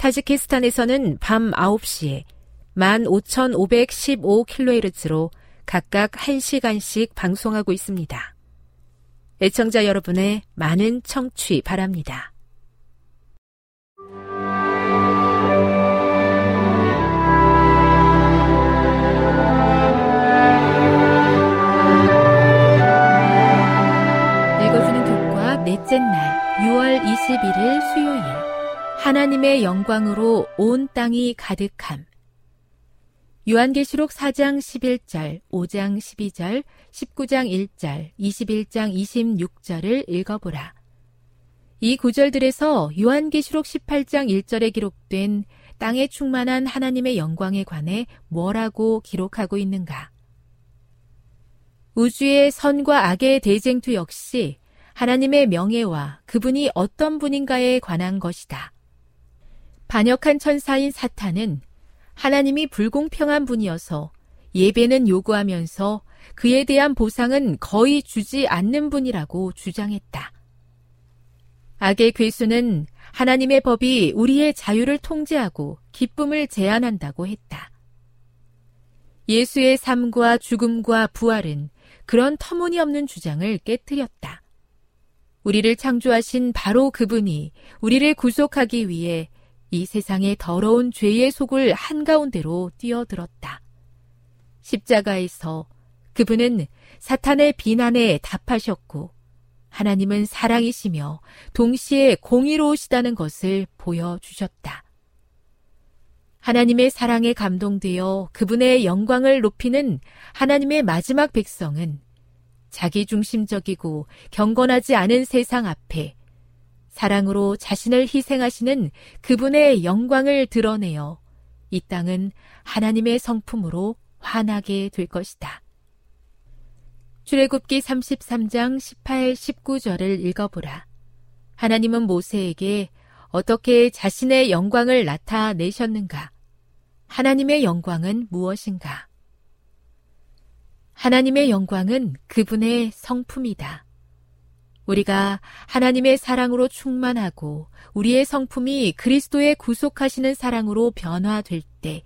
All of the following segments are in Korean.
타지키스탄에서는 밤 9시에 15,515kHz로 각각 1시간씩 방송하고 있습니다. 애청자 여러분의 많은 청취 바랍니다. 넷째 날 6월 21일 수요일 하나님의 영광으로 온 땅이 가득함. 요한계시록 4장 11절, 5장 12절, 19장 1절, 21장 26절을 읽어보라. 이 구절들에서 요한계시록 18장 1절에 기록된 땅에 충만한 하나님의 영광에 관해 뭐라고 기록하고 있는가? 우주의 선과 악의 대쟁투 역시 하나님의 명예와 그분이 어떤 분인가에 관한 것이다. 반역한 천사인 사탄은 하나님이 불공평한 분이어서 예배는 요구하면서 그에 대한 보상은 거의 주지 않는 분이라고 주장했다. 악의 괴수는 하나님의 법이 우리의 자유를 통제하고 기쁨을 제한한다고 했다. 예수의 삶과 죽음과 부활은 그런 터무니없는 주장을 깨뜨렸다. 우리를 창조하신 바로 그분이 우리를 구속하기 위해 이 세상의 더러운 죄의 속을 한가운데로 뛰어들었다. 십자가에서 그분은 사탄의 비난에 답하셨고 하나님은 사랑이시며 동시에 공의로우시다는 것을 보여주셨다. 하나님의 사랑에 감동되어 그분의 영광을 높이는 하나님의 마지막 백성은 자기 중심적이고 경건하지 않은 세상 앞에 사랑으로 자신을 희생하시는 그분의 영광을 드러내어 이 땅은 하나님의 성품으로 환하게 될 것이다. 출애굽기 33장 18, 19절을 읽어보라. 하나님은 모세에게 어떻게 자신의 영광을 나타내셨는가? 하나님의 영광은 무엇인가? 하나님의 영광은 그분의 성품이다. 우리가 하나님의 사랑으로 충만하고 우리의 성품이 그리스도의 구속하시는 사랑으로 변화될 때,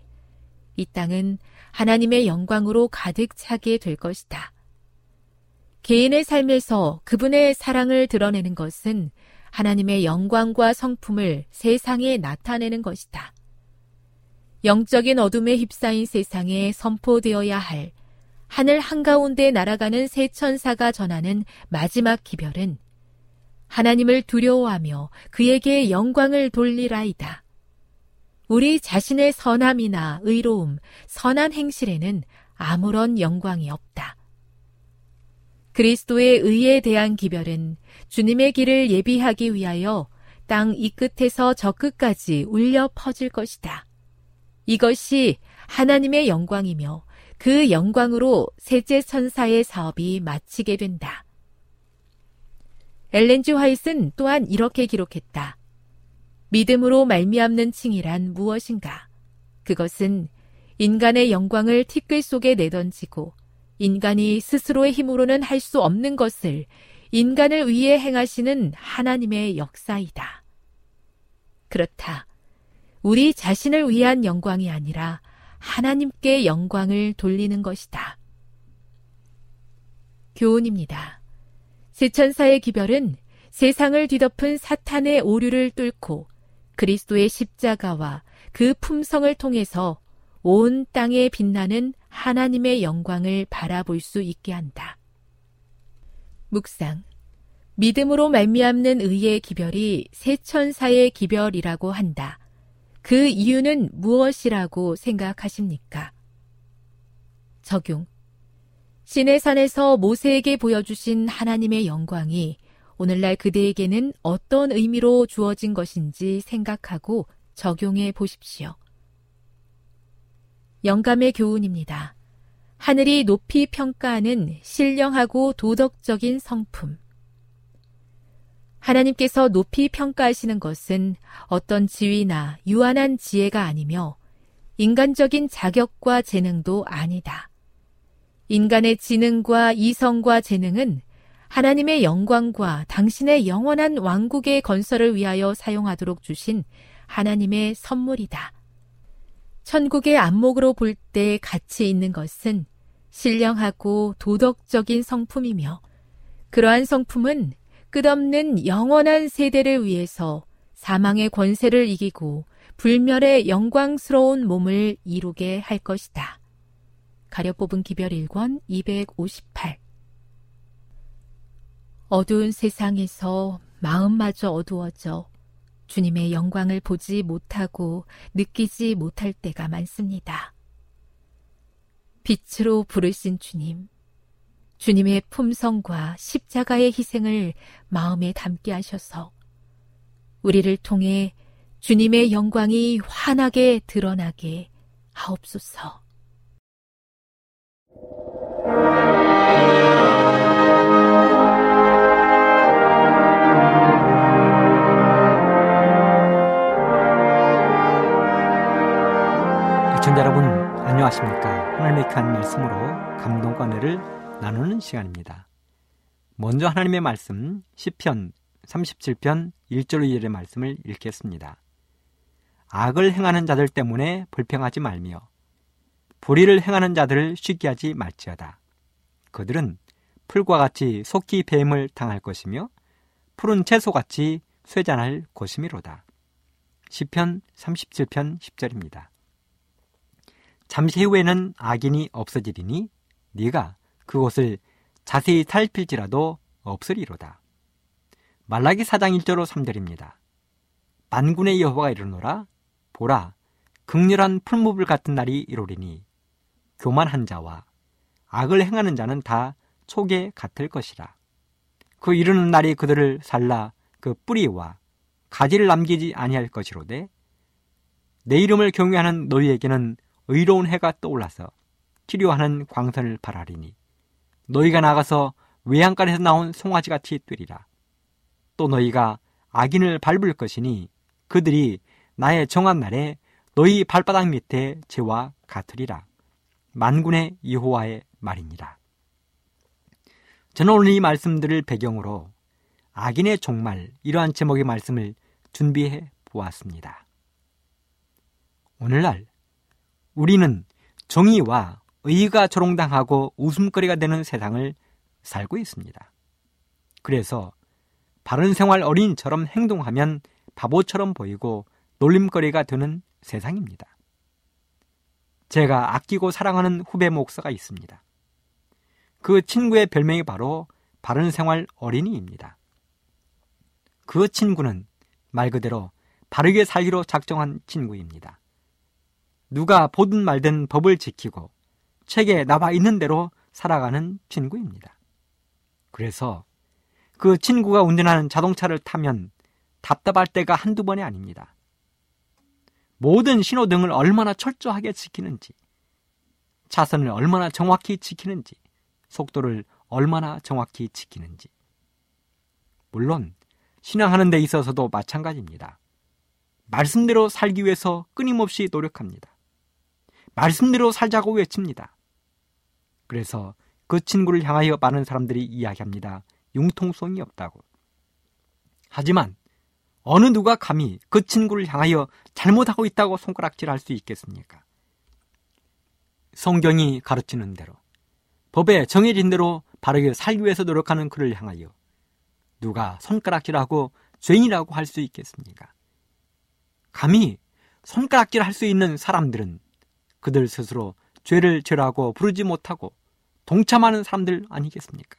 이 땅은 하나님의 영광으로 가득 차게 될 것이다. 개인의 삶에서 그분의 사랑을 드러내는 것은 하나님의 영광과 성품을 세상에 나타내는 것이다. 영적인 어둠에 휩싸인 세상에 선포되어야 할 하늘 한가운데 날아가는 새 천사가 전하는 마지막 기별은 하나님을 두려워하며 그에게 영광을 돌리라이다. 우리 자신의 선함이나 의로움, 선한 행실에는 아무런 영광이 없다. 그리스도의 의에 대한 기별은 주님의 길을 예비하기 위하여 땅 이 끝에서 저 끝까지 울려 퍼질 것이다. 이것이 하나님의 영광이며 그 영광으로 셋째 천사의 사업이 마치게 된다. 엘렌지 화이트는 또한 이렇게 기록했다. 믿음으로 말미암는 칭이란 무엇인가? 그것은 인간의 영광을 티끌 속에 내던지고 인간이 스스로의 힘으로는 할 수 없는 것을 인간을 위해 행하시는 하나님의 역사이다. 그렇다. 우리 자신을 위한 영광이 아니라 하나님께 영광을 돌리는 것이다. 교훈입니다. 세천사의 기별은 세상을 뒤덮은 사탄의 오류를 뚫고 그리스도의 십자가와 그 품성을 통해서 온 땅에 빛나는 하나님의 영광을 바라볼 수 있게 한다. 묵상. 믿음으로 말미암는 의의 기별이 세천사의 기별이라고 한다. 그 이유는 무엇이라고 생각하십니까? 적용. 신의 산에서 모세에게 보여주신 하나님의 영광이 오늘날 그대에게는 어떤 의미로 주어진 것인지 생각하고 적용해 보십시오. 영감의 교훈입니다. 하늘이 높이 평가하는 신령하고 도덕적인 성품. 하나님께서 높이 평가하시는 것은 어떤 지위나 유한한 지혜가 아니며 인간적인 자격과 재능도 아니다. 인간의 지능과 이성과 재능은 하나님의 영광과 당신의 영원한 왕국의 건설을 위하여 사용하도록 주신 하나님의 선물이다. 천국의 안목으로 볼 때 가치 있는 것은 신령하고 도덕적인 성품이며 그러한 성품은 끝없는 영원한 세대를 위해서 사망의 권세를 이기고 불멸의 영광스러운 몸을 이루게 할 것이다. 가려 뽑은 기별 1권 258 어두운 세상에서 마음마저 어두워져 주님의 영광을 보지 못하고 느끼지 못할 때가 많습니다. 빛으로 부르신 주님, 주님의 품성과 십자가의 희생을 마음에 담게 하셔서 우리를 통해 주님의 영광이 환하게 드러나게 하옵소서. 시청자 여러분 안녕하십니까 하나님의 귀한 말씀으로 감동과 은혜를 나누는 시간입니다. 먼저 하나님의 말씀 10편 37편 1절 2절의 말씀을 읽겠습니다. 악을 행하는 자들 때문에 불평하지 말며 불의를 행하는 자들을 쉬게 하지 말지어다. 그들은 풀과 같이 속히 뱀을 당할 것이며 푸른 채소같이 쇠잔할 것이미로다. 10편 37편 10절입니다. 잠시 후에는 악인이 없어지리니 네가 그곳을 자세히 살필지라도 없으리로다. 말라기 사장 1절로 3절입니다. 만군의 여호와가 이르노라 보라 극렬한 풀무불 같은 날이 이르리니 교만한 자와 악을 행하는 자는 다 초계 같을 것이라. 그 이르는 날이 그들을 살라 그 뿌리와 가지를 남기지 아니할 것이로되 내 이름을 경외하는 너희에게는 의로운 해가 떠올라서 치료하는 광선을 바라리니 너희가 나가서 외양간에서 나온 송아지 같이 뛰리라. 또 너희가 악인을 밟을 것이니 그들이 나의 정한 날에 너희 발바닥 밑에 죄와 같으리라. 만군의 여호와의 말이니라. 저는 오늘 이 말씀들을 배경으로 악인의 종말 이러한 제목의 말씀을 준비해 보았습니다. 오늘날 우리는 정의와 의가 조롱당하고 웃음거리가 되는 세상을 살고 있습니다. 그래서 바른 생활 어린이처럼 행동하면 바보처럼 보이고 놀림거리가 되는 세상입니다. 제가 아끼고 사랑하는 후배 목사가 있습니다. 그 친구의 별명이 바로 바른 생활 어린이입니다. 그 친구는 말 그대로 바르게 살기로 작정한 친구입니다. 누가 보든 말든 법을 지키고 책에 나와 있는 대로 살아가는 친구입니다. 그래서 그 친구가 운전하는 자동차를 타면 답답할 때가 한두 번이 아닙니다. 모든 신호등을 얼마나 철저하게 지키는지, 차선을 얼마나 정확히 지키는지, 속도를 얼마나 정확히 지키는지. 물론, 신앙하는 데 있어서도 마찬가지입니다. 말씀대로 살기 위해서 끊임없이 노력합니다. 말씀대로 살자고 외칩니다. 그래서 그 친구를 향하여 많은 사람들이 이야기합니다. 융통성이 없다고. 하지만 어느 누가 감히 그 친구를 향하여 잘못하고 있다고 손가락질 할 수 있겠습니까? 성경이 가르치는 대로, 법에 정해진 대로 바르게 살기 위해서 노력하는 그를 향하여 누가 손가락질하고 죄인이라고 할 수 있겠습니까? 감히 손가락질 할 수 있는 사람들은 그들 스스로 죄를 죄라고 부르지 못하고 동참하는 사람들 아니겠습니까?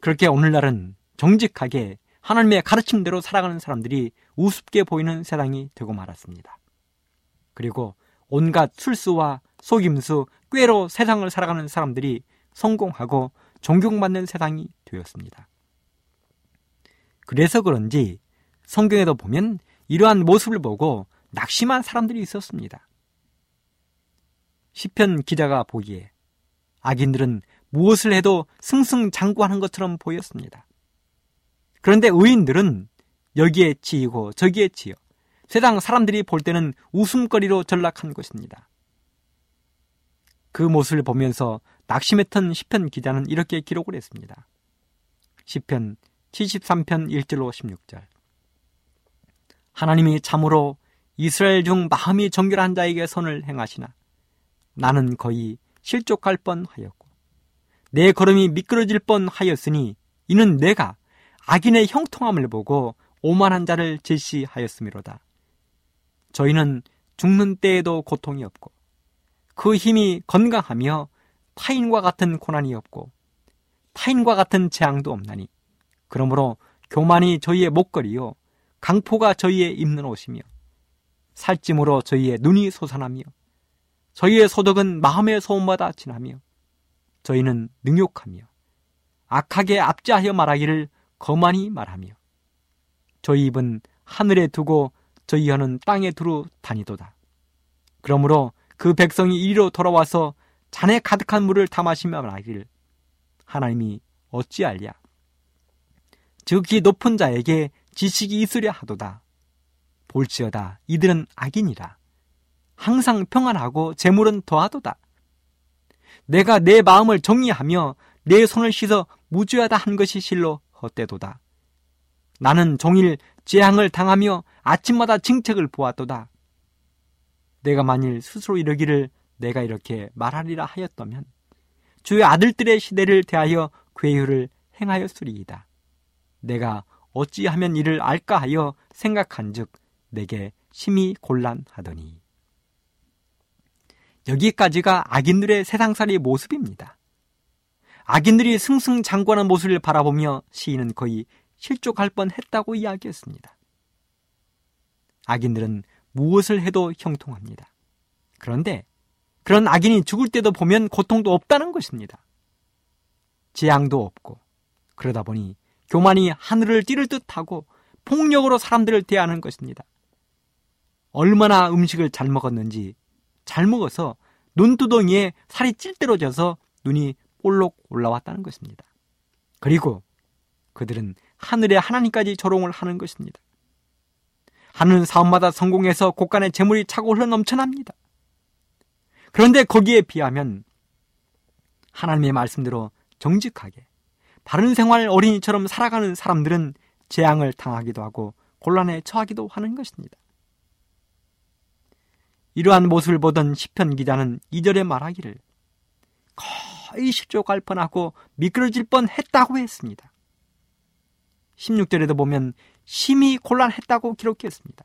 그렇게 오늘날은 정직하게 하나님의 가르침대로 살아가는 사람들이 우습게 보이는 세상이 되고 말았습니다. 그리고 온갖 술수와 속임수, 꾀로 세상을 살아가는 사람들이 성공하고 존경받는 세상이 되었습니다. 그래서 그런지 성경에도 보면 이러한 모습을 보고 낙심한 사람들이 있었습니다. 시편 기자가 보기에 악인들은 무엇을 해도 승승장구하는 것처럼 보였습니다. 그런데 의인들은 여기에 치이고 저기에 치여 세상 사람들이 볼 때는 웃음거리로 전락한 것입니다. 그 모습을 보면서 낙심했던 시편 기자는 이렇게 기록을 했습니다. 시편 73편 1절로 16절. 하나님이 참으로 이스라엘 중 마음이 정결한 자에게 선을 행하시나 나는 거의 실족할 뻔하였고 내 걸음이 미끄러질 뻔하였으니 이는 내가 악인의 형통함을 보고 오만한 자를 제시하였음이로다. 저희는 죽는 때에도 고통이 없고 그 힘이 건강하며 타인과 같은 고난이 없고 타인과 같은 재앙도 없나니 그러므로 교만이 저희의 목걸이요 강포가 저희의 입는 옷이며 살찜으로 저희의 눈이 솟아나며 저희의 소득은 마음의 소음마다 지나며 저희는 능욕하며 악하게 압제하여 말하기를 거만히 말하며 저희 입은 하늘에 두고 저희 혀는 땅에 두루 다니도다. 그러므로 그 백성이 이리로 돌아와서 잔에 가득한 물을 다 마시며 말하기를 하나님이 어찌알랴. 즉이 높은 자에게 지식이 있으려 하도다. 볼지어다 이들은 악인이라. 항상 평안하고 재물은 더하도다. 내가 내 마음을 정리하며 내 손을 씻어 무죄하다 한 것이 실로 헛되도다. 나는 종일 재앙을 당하며 아침마다 징책을 보았도다. 내가 만일 스스로 이러기를 내가 이렇게 말하리라 하였다면 주의 아들들의 시대를 대하여 괴유를 행하였으리이다. 내가 어찌하면 이를 알까 하여 생각한즉 내게 심히 곤란하더니 여기까지가 악인들의 세상살이 모습입니다. 악인들이 승승장구하는 모습을 바라보며 시인은 거의 실족할 뻔 했다고 이야기했습니다. 악인들은 무엇을 해도 형통합니다. 그런데 그런 악인이 죽을 때도 보면 고통도 없다는 것입니다. 재앙도 없고 그러다 보니 교만이 하늘을 찌를 듯하고 폭력으로 사람들을 대하는 것입니다. 얼마나 음식을 잘 먹었는지 잘 먹어서 눈두덩이에 살이 찔들어져서 눈이 볼록 올라왔다는 것입니다. 그리고 그들은 하늘의 하나님까지 조롱을 하는 것입니다. 하는 사업마다 성공해서 곳간에 재물이 차고 흘러 넘쳐납니다. 그런데 거기에 비하면 하나님의 말씀대로 정직하게 바른 생활 어린이처럼 살아가는 사람들은 재앙을 당하기도 하고 곤란에 처하기도 하는 것입니다. 이러한 모습을 보던 시편 기자는 이절에 말하기를 거의 실족할 뻔하고 미끄러질 뻔했다고 했습니다. 16절에도 보면 심히 곤란했다고 기록했습니다.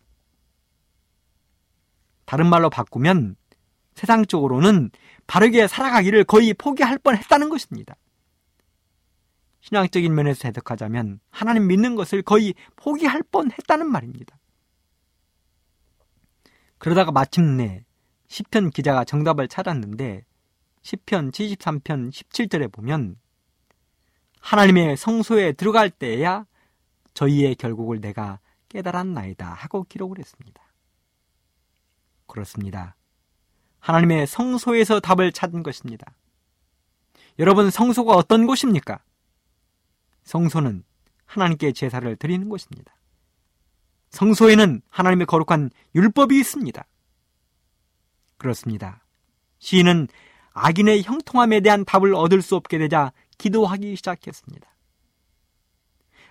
다른 말로 바꾸면 세상적으로는 바르게 살아가기를 거의 포기할 뻔했다는 것입니다. 신앙적인 면에서 해석하자면 하나님 믿는 것을 거의 포기할 뻔했다는 말입니다. 그러다가 마침내 시편 기자가 정답을 찾았는데 시편 73편 17절에 보면 하나님의 성소에 들어갈 때야 저희의 결국을 내가 깨달았나이다 하고 기록을 했습니다. 그렇습니다. 하나님의 성소에서 답을 찾은 것입니다. 여러분 성소가 어떤 곳입니까? 성소는 하나님께 제사를 드리는 곳입니다. 성소에는 하나님의 거룩한 율법이 있습니다. 그렇습니다. 시인은 악인의 형통함에 대한 답을 얻을 수 없게 되자 기도하기 시작했습니다.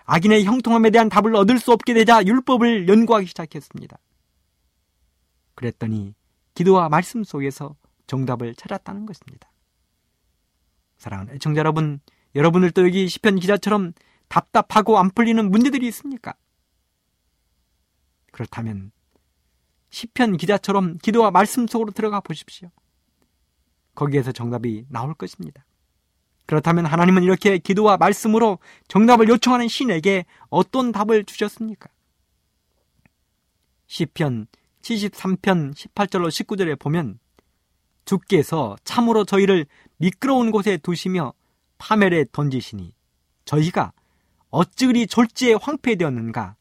악인의 형통함에 대한 답을 얻을 수 없게 되자 율법을 연구하기 시작했습니다. 그랬더니 기도와 말씀 속에서 정답을 찾았다는 것입니다. 사랑하는 애청자 여러분, 여러분들도 여기 시편 기자처럼 답답하고 안 풀리는 문제들이 있습니까? 그렇다면 시편 기자처럼 기도와 말씀 속으로 들어가 보십시오. 거기에서 정답이 나올 것입니다. 그렇다면 하나님은 이렇게 기도와 말씀으로 정답을 요청하는 신에게 어떤 답을 주셨습니까? 시편 73편 18절로 19절에 보면 주께서 참으로 저희를 미끄러운 곳에 두시며 파멸에 던지시니 저희가 어찌 그리 졸지에 황폐되었는가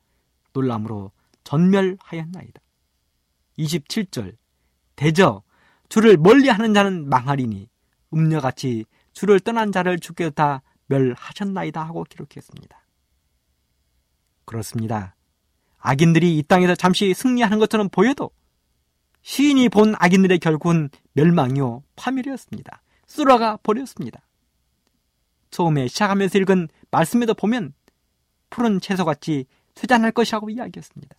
놀람으로 전멸하였나이다. 27절 대저 주를 멀리하는 자는 망하리니 음녀같이 주를 떠난 자를 주께서 다 멸하셨나이다 하고 기록했습니다. 그렇습니다. 악인들이 이 땅에서 잠시 승리하는 것처럼 보여도 시인이 본 악인들의 결국은 멸망이요 파멸이었습니다. 쓸어가 버렸습니다. 처음에 시작하면서 읽은 말씀에도 보면 푸른 채소같이 쇠잔할 것이라고 이야기했습니다.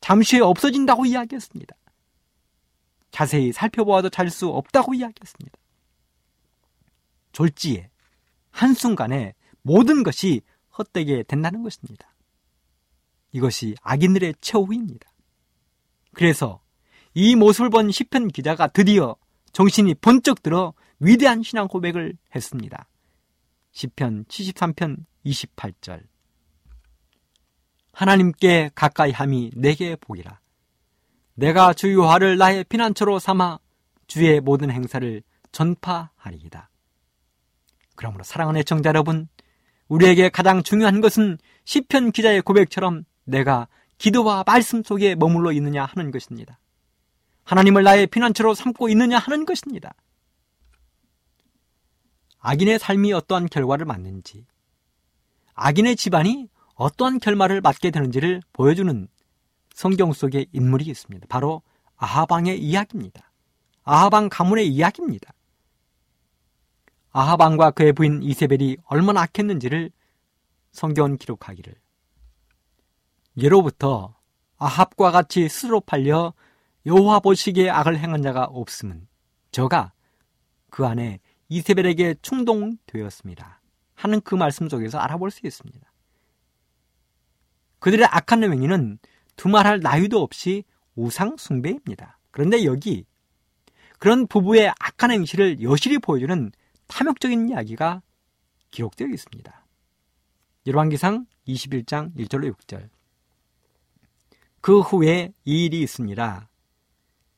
잠시 후에 없어진다고 이야기했습니다. 자세히 살펴보아도 찾을 수 없다고 이야기했습니다. 졸지에 한순간에 모든 것이 헛되게 된다는 것입니다. 이것이 악인들의 최후입니다. 그래서 이 모습을 본 시편 기자가 드디어 정신이 번쩍 들어 위대한 신앙 고백을 했습니다. 시편 73편 28절 하나님께 가까이 함이 내게 복이라. 내가 주의 화를 나의 피난처로 삼아 주의 모든 행사를 전파하리이다. 그러므로 사랑하는 애청자 여러분, 우리에게 가장 중요한 것은 시편 기자의 고백처럼 내가 기도와 말씀 속에 머물러 있느냐 하는 것입니다. 하나님을 나의 피난처로 삼고 있느냐 하는 것입니다. 악인의 삶이 어떠한 결과를 맞는지, 악인의 집안이 어떠한 결말을 맞게 되는지를 보여주는 성경 속의 인물이 있습니다. 바로 아하방의 이야기입니다. 아하방 가문의 이야기입니다. 아하방과 그의 부인 이세벨이 얼마나 악했는지를 성경은 기록하기를 예로부터 아합과 같이 스스로 팔려 여호와 보시기에 악을 행한 자가 없음은 저가 그 안에 이세벨에게 충동되었습니다. 하는 그 말씀 속에서 알아볼 수 있습니다. 그들의 악한 행위는 두말할 나위도 없이 우상 숭배입니다. 그런데 여기 그런 부부의 악한 행실을 여실히 보여주는 탐욕적인 이야기가 기록되어 있습니다. 열왕기상 21장 1절로 6절 그 후에 이 일이 있습니다.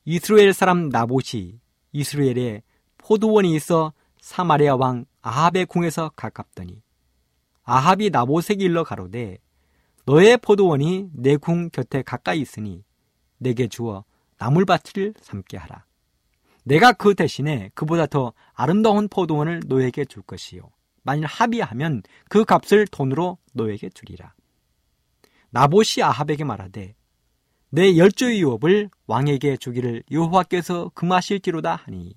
이스라엘 사람 나봇이 이스라엘에 포도원이 있어 사마리아 왕 아합의 궁에서 가깝더니 아합이 나봇에게 일러 가로되 너의 포도원이 내 궁 곁에 가까이 있으니 내게 주어 나물밭을 삼게 하라. 내가 그 대신에 그보다 더 아름다운 포도원을 너에게 줄 것이요. 만일 합의하면 그 값을 돈으로 너에게 주리라. 나봇이 아합에게 말하되 내 열조의 유업을 왕에게 주기를 여호와께서 금하실지로다 하니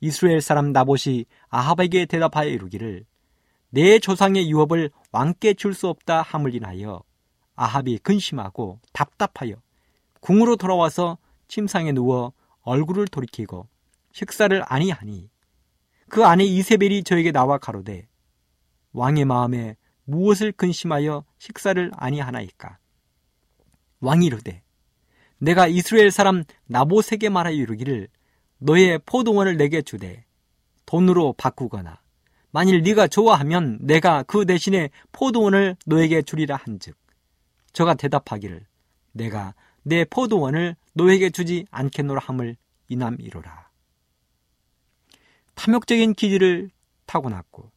이스라엘 사람 나봇이 아합에게 대답하여 이르기를 내 조상의 유업을 왕께 줄 수 없다 함을 인하여 아합이 근심하고 답답하여 궁으로 돌아와서 침상에 누워 얼굴을 돌이키고 식사를 아니하니 그 아내 이세벨이 저에게 나와 가로되 왕의 마음에 무엇을 근심하여 식사를 아니하나이까? 왕이 이르되 내가 이스라엘 사람 나보세게 말하여 이르기를 너의 포도원을 내게 주되 돈으로 바꾸거나 만일 네가 좋아하면 내가 그 대신에 포도원을 너에게 주리라 한즉 저가 대답하기를 내가 내 포도원을 노에게 주지 않겠노라 함을 이남이로라. 탐욕적인 기질을 타고났고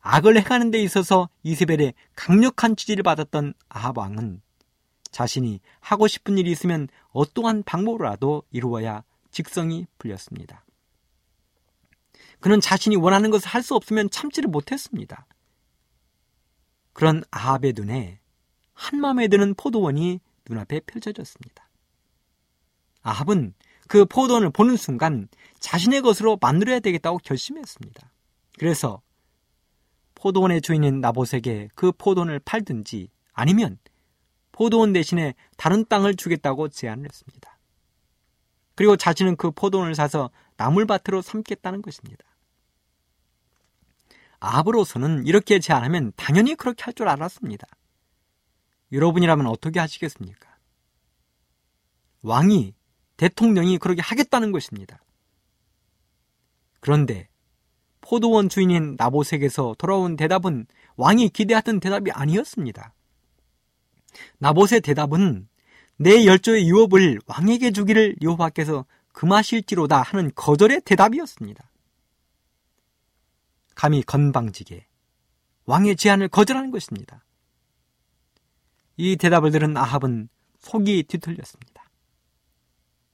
악을 행하는 데 있어서 이세벨의 강력한 지지를 받았던 아합 왕은 자신이 하고 싶은 일이 있으면 어떠한 방법으로라도 이루어야 직성이 풀렸습니다. 그는 자신이 원하는 것을 할 수 없으면 참지를 못했습니다. 그런 아합의 눈에 한마음에 드는 포도원이 눈앞에 펼쳐졌습니다. 아합은 그 포도원을 보는 순간 자신의 것으로 만들어야 되겠다고 결심했습니다. 그래서 포도원의 주인인 나봇에게 그 포도원을 팔든지 아니면 포도원 대신에 다른 땅을 주겠다고 제안을 했습니다. 그리고 자신은 그 포도원을 사서 나물밭으로 삼겠다는 것입니다. 아합으로서는 이렇게 제안하면 당연히 그렇게 할 줄 알았습니다. 여러분이라면 어떻게 하시겠습니까? 왕이, 대통령이 그렇게 하겠다는 것입니다. 그런데 포도원 주인인 나보색에서 돌아온 대답은 왕이 기대하던 대답이 아니었습니다. 나봇의 대답은 내 열조의 유업을 왕에게 주기를 여호와께서 금하실지로다 하는 거절의 대답이었습니다. 감히 건방지게 왕의 제안을 거절하는 것입니다. 이 대답을 들은 아합은 속이 뒤틀렸습니다.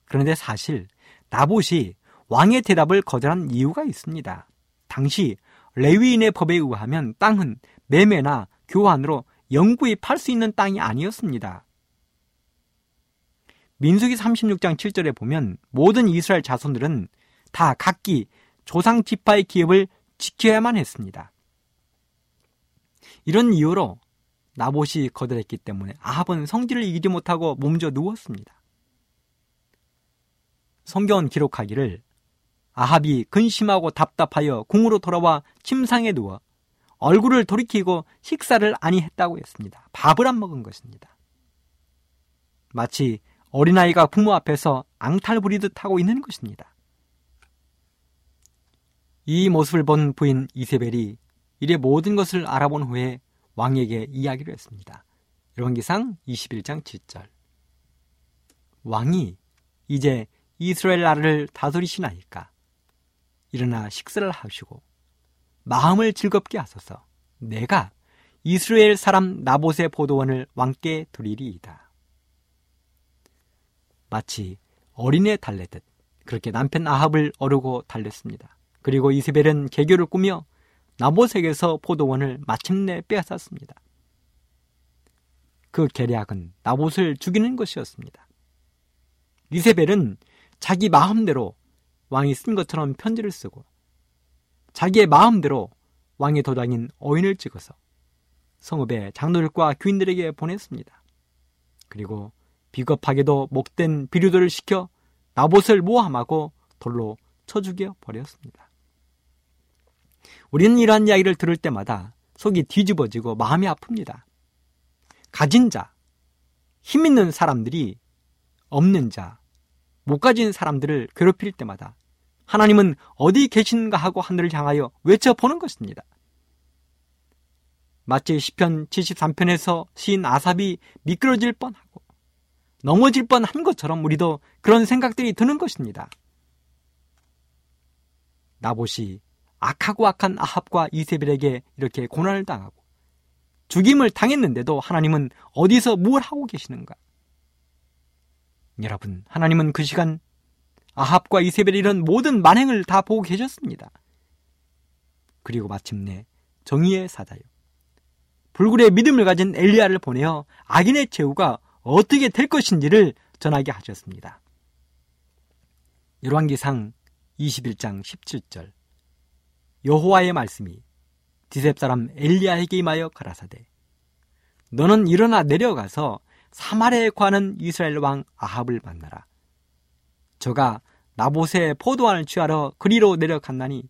그런데 사실 나봇이 왕의 대답을 거절한 이유가 있습니다. 당시 레위인의 법에 의하면 땅은 매매나 교환으로 영구히 팔 수 있는 땅이 아니었습니다. 민수기 36장 7절에 보면 모든 이스라엘 자손들은 다 각기 조상 지파의 기업을 지켜야만 했습니다. 이런 이유로 나봇이 거절했기 때문에 아합은 성질을 이기지 못하고 몸져 누웠습니다. 성경은 기록하기를 아합이 근심하고 답답하여 궁으로 돌아와 침상에 누워 얼굴을 돌이키고 식사를 아니 했다고 했습니다. 밥을 안 먹은 것입니다. 마치 어린아이가 부모 앞에서 앙탈 부리듯 하고 있는 것입니다. 이 모습을 본 부인 이세벨이 이래 모든 것을 알아본 후에 왕에게 이야기를 했습니다. 열왕기상 21장 7절 왕이 이제 이스라엘 나라를 다스리시나이까 일어나 식사를 하시고 마음을 즐겁게 하소서 내가 이스라엘 사람 나봇의 포도원을 왕께 드리리이다. 마치 어린애 달래듯 그렇게 남편 아합을 어르고 달랬습니다. 그리고 이세벨은 개교를 꾸며 나봇에게서 포도원을 마침내 빼앗았습니다. 그 계략은 나봇을 죽이는 것이었습니다. 이세벨은 자기 마음대로 왕이 쓴 것처럼 편지를 쓰고 자기의 마음대로 왕의 도장인 어인을 찍어서 성읍의 장로들과 귀인들에게 보냈습니다. 그리고 비겁하게도 목된 비류들을 시켜 나봇을 모함하고 돌로 쳐 죽여 버렸습니다. 우리는 이러한 이야기를 들을 때마다 속이 뒤집어지고 마음이 아픕니다. 가진 자, 힘 있는 사람들이 없는 자, 못 가진 사람들을 괴롭힐 때마다 하나님은 어디 계신가 하고 하늘을 향하여 외쳐보는 것입니다. 마치 시편 73편에서 시인 아삽이 미끄러질 뻔하고 넘어질 뻔한 것처럼 우리도 그런 생각들이 드는 것입니다. 나봇이 악하고 악한 아합과 이세벨에게 이렇게 고난을 당하고 죽임을 당했는데도 하나님은 어디서 뭘 하고 계시는가? 여러분, 하나님은 그 시간 아합과 이세벨 이런 모든 만행을 다 보고 계셨습니다. 그리고 마침내 정의의 사자요. 불굴의 믿음을 가진 엘리야를 보내어 악인의 최후가 어떻게 될 것인지를 전하게 하셨습니다. 열왕기상 21장 17절 여호와의 말씀이 디셉 사람 엘리야에게 임하여 가라사대 너는 일어나 내려가서 사마리아에 관한 이스라엘 왕 아합을 만나라. 저가 나봇의 포도원을 취하러 그리로 내려갔나니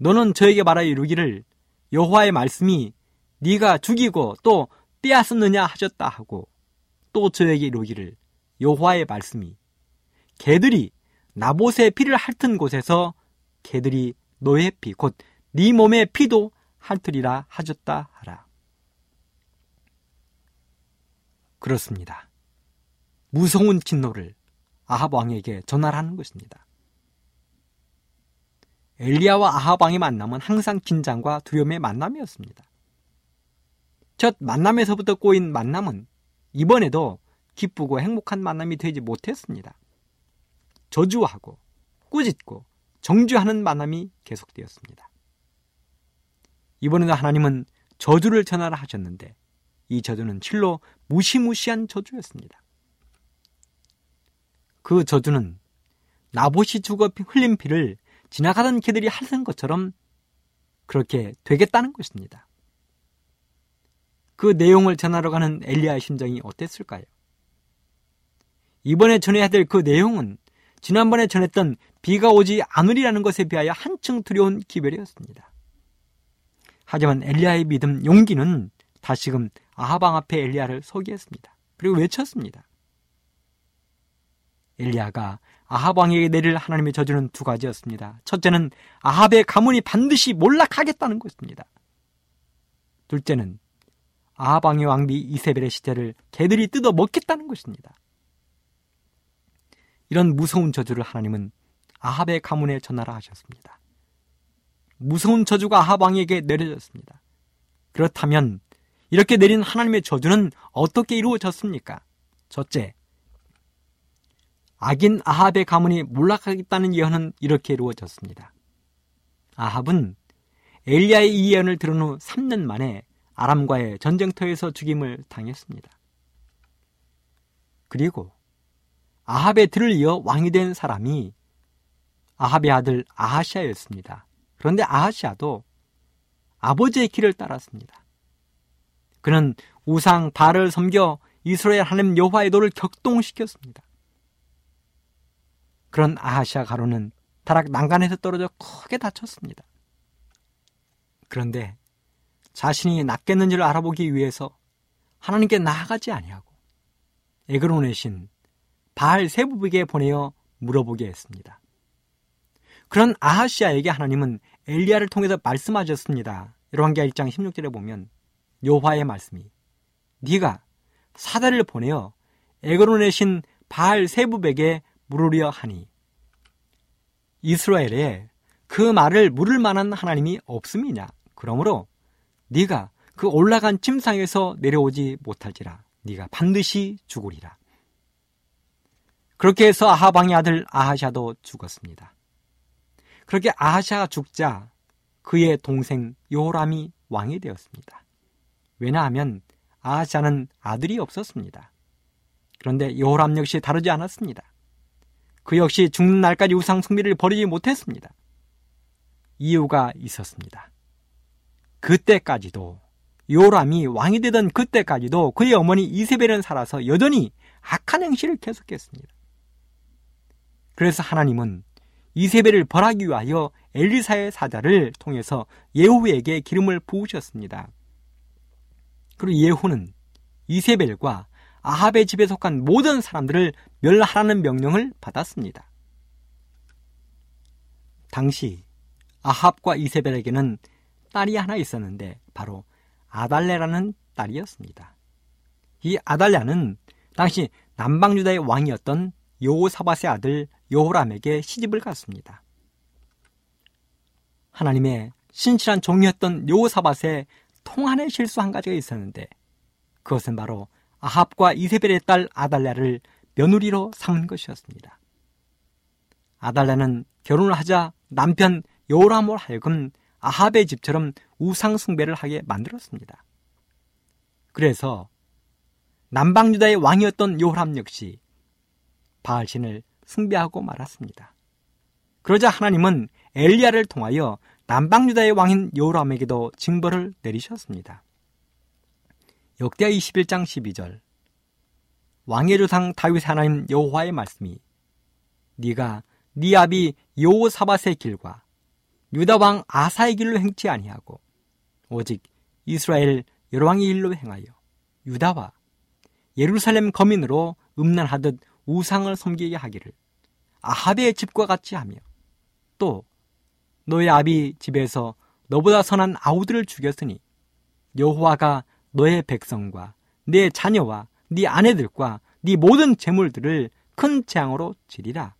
너는 저에게 말하여 이르기를 여호와의 말씀이 네가 죽이고 또 빼앗았느냐 하셨다 하고 또 저에게 이르기를 여호와의 말씀이 개들이 나봇의 피를 핥은 곳에서 개들이 너의 피, 곧 네 몸의 피도 핥으리라 하셨다 하라. 그렇습니다. 무서운 진노를 아합 왕에게 전하라는 것입니다. 엘리야와 아합 왕의 만남은 항상 긴장과 두려움의 만남이었습니다. 첫 만남에서부터 꼬인 만남은 이번에도 기쁘고 행복한 만남이 되지 못했습니다. 저주하고 꾸짖고 정죄하는 만남이 계속되었습니다. 이번에도 하나님은 저주를 전하라 하셨는데 이 저주는 실로 무시무시한 저주였습니다. 그 저주는 나봇이 죽어 흘린 피를 지나가던 개들이 핥은 것처럼 그렇게 되겠다는 것입니다. 그 내용을 전하러 가는 엘리야의 심정이 어땠을까요? 이번에 전해야 될 그 내용은 지난번에 전했던 비가 오지 않으리라는 것에 비하여 한층 두려운 기별이었습니다. 하지만 엘리야의 믿음, 용기는 다시금 아하방 앞에 엘리야를 서게 했습니다. 그리고 외쳤습니다. 엘리야가 아합 왕에게 내릴 하나님의 저주는 두 가지였습니다. 첫째는 아합의 가문이 반드시 몰락하겠다는 것입니다. 둘째는 아합 왕의 왕비 이세벨의 시체를 개들이 뜯어 먹겠다는 것입니다. 이런 무서운 저주를 하나님은 아합의 가문에 전하라 하셨습니다. 무서운 저주가 아합 왕에게 내려졌습니다. 그렇다면 이렇게 내린 하나님의 저주는 어떻게 이루어졌습니까? 첫째, 악인 아합의 가문이 몰락하겠다는 예언은 이렇게 이루어졌습니다. 아합은 엘리야의 이 예언을 들은 후 3년 만에 아람과의 전쟁터에서 죽임을 당했습니다. 그리고 아합의 들을 이어 왕이 된 사람이 아합의 아들 아하시아였습니다. 그런데 아하시아도 아버지의 길을 따랐습니다. 그는 우상 바를 섬겨 이스라엘 하나님 여호와의 도를 격동시켰습니다. 그런 아하시아 가로는 다락 난간에서 떨어져 크게 다쳤습니다. 그런데 자신이 낫겠는지를 알아보기 위해서 하나님께 나아가지 아니하고 에그론의 신 바알 세부에게 보내어 물어보게 했습니다. 그런 아하시아에게 하나님은 엘리야를 통해서 말씀하셨습니다. 열왕기하 1장 16절에 보면 여호와의 말씀이 네가 사다리를 보내어 에그론의 신 바알 세부백에 물으려 하니 이스라엘에 그 말을 물을 만한 하나님이 없음이냐 그러므로 네가 그 올라간 침상에서 내려오지 못할지라 네가 반드시 죽으리라 그렇게 해서 아하방의 아들 아하샤도 죽었습니다. 그렇게 아하샤가 죽자 그의 동생 요람이 왕이 되었습니다. 왜냐하면 아하샤는 아들이 없었습니다. 그런데 요람 역시 다르지 않았습니다. 그 역시 죽는 날까지 우상 숭배를 버리지 못했습니다. 이유가 있었습니다. 그때까지도 요람이 왕이 되던 그때까지도 그의 어머니 이세벨은 살아서 여전히 악한 행실을 계속했습니다. 그래서 하나님은 이세벨을 벌하기 위하여 엘리사의 사자를 통해서 예후에게 기름을 부으셨습니다. 그리고 예후는 이세벨과 아합의 집에 속한 모든 사람들을 멸하라는 명령을 받았습니다. 당시 아합과 이세벨에게는 딸이 하나 있었는데 바로 아달레라는 딸이었습니다. 이 아달레는 당시 남방유다의 왕이었던 요사밧의 아들 요호람에게 시집을 갔습니다. 하나님의 신실한 종이었던 요사밧의 통한의 실수 한 가지가 있었는데 그것은 바로 아합과 이세벨의 딸 아달랴를 며느리로 삼은 것이었습니다. 아달랴는 결혼을 하자 남편 요람을 하여금 아합의 집처럼 우상 숭배를 하게 만들었습니다. 그래서 남방 유다의 왕이었던 요람 역시 바알신을 숭배하고 말았습니다. 그러자 하나님은 엘리야를 통하여 남방 유다의 왕인 요람에게도 징벌을 내리셨습니다. 역대하 21장 12절 왕의 조상 다윗 하나님 여호와의 말씀이 네가 네 아비 요사밧의 길과 유다 왕 아사의 길로 행치 아니하고 오직 이스라엘 여왕의 일로 행하여 유다와 예루살렘 거민으로 음란하듯 우상을 섬기게 하기를 아합의 집과 같이 하며 또 너의 아비 집에서 너보다 선한 아우들을 죽였으니 여호와가 너의 백성과 네 자녀와 네 아내들과 네 모든 재물들을 큰 재앙으로 지리라.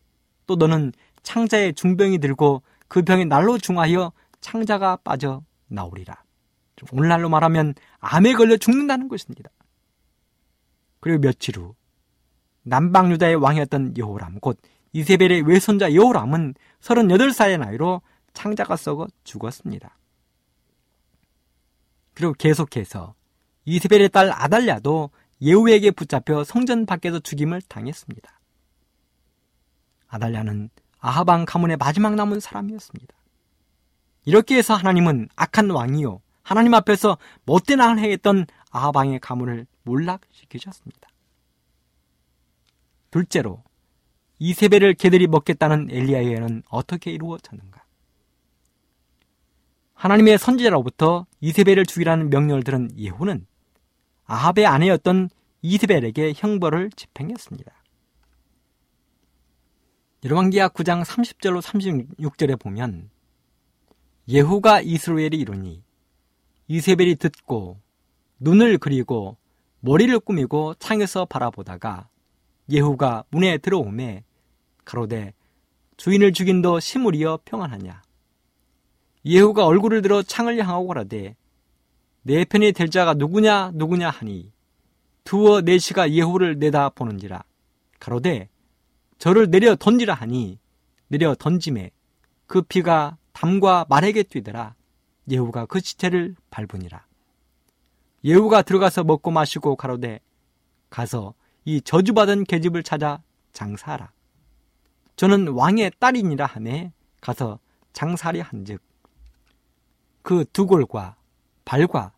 또 너는 창자의 중병이 들고 그 병이 날로 중하여 창자가 빠져 나오리라. 오늘날로 말하면 암에 걸려 죽는다는 것입니다. 그리고 며칠 후 남방 유다의 왕이었던 여호람 곧 이세벨의 외손자 여호람은 38살의 나이로 창자가 썩어 죽었습니다. 그리고 계속해서 이세벨의 딸 아달랴도 예후에게 붙잡혀 성전 밖에서 죽임을 당했습니다. 아달랴는 아하방 가문의 마지막 남은 사람이었습니다. 이렇게 해서 하나님은 악한 왕이요 하나님 앞에서 못된 악을 행했던 아하방의 가문을 몰락시키셨습니다. 둘째로 이세벨을 개들이 먹겠다는 엘리야에는 어떻게 이루어졌는가? 하나님의 선지자로부터 이세벨을 죽이라는 명령을 들은 예후는 아합의 아내였던 이세벨에게 형벌을 집행했습니다. 열왕기하 9장 30절로 36절에 보면 예후가 이스라엘이 이르니 이세벨이 듣고 눈을 그리고 머리를 꾸미고 창에서 바라보다가 예후가 문에 들어오매 가로되 주인을 죽인 도 시물이여 평안하냐? 예후가 얼굴을 들어 창을 향하고 가라되 내 편이 될 자가 누구냐 누구냐 하니? 두어 내시가 예후를 내다 보는지라. 가로되 저를 내려 던지라 하니 내려 던짐에 그 피가 담과 말에게 뛰더라. 예후가 그 시체를 밟으니라. 예후가 들어가서 먹고 마시고 가로되 가서 이 저주받은 계집을 찾아 장사하라. 저는 왕의 딸이니라 하매 가서 장사리 한즉 그 두골과 발과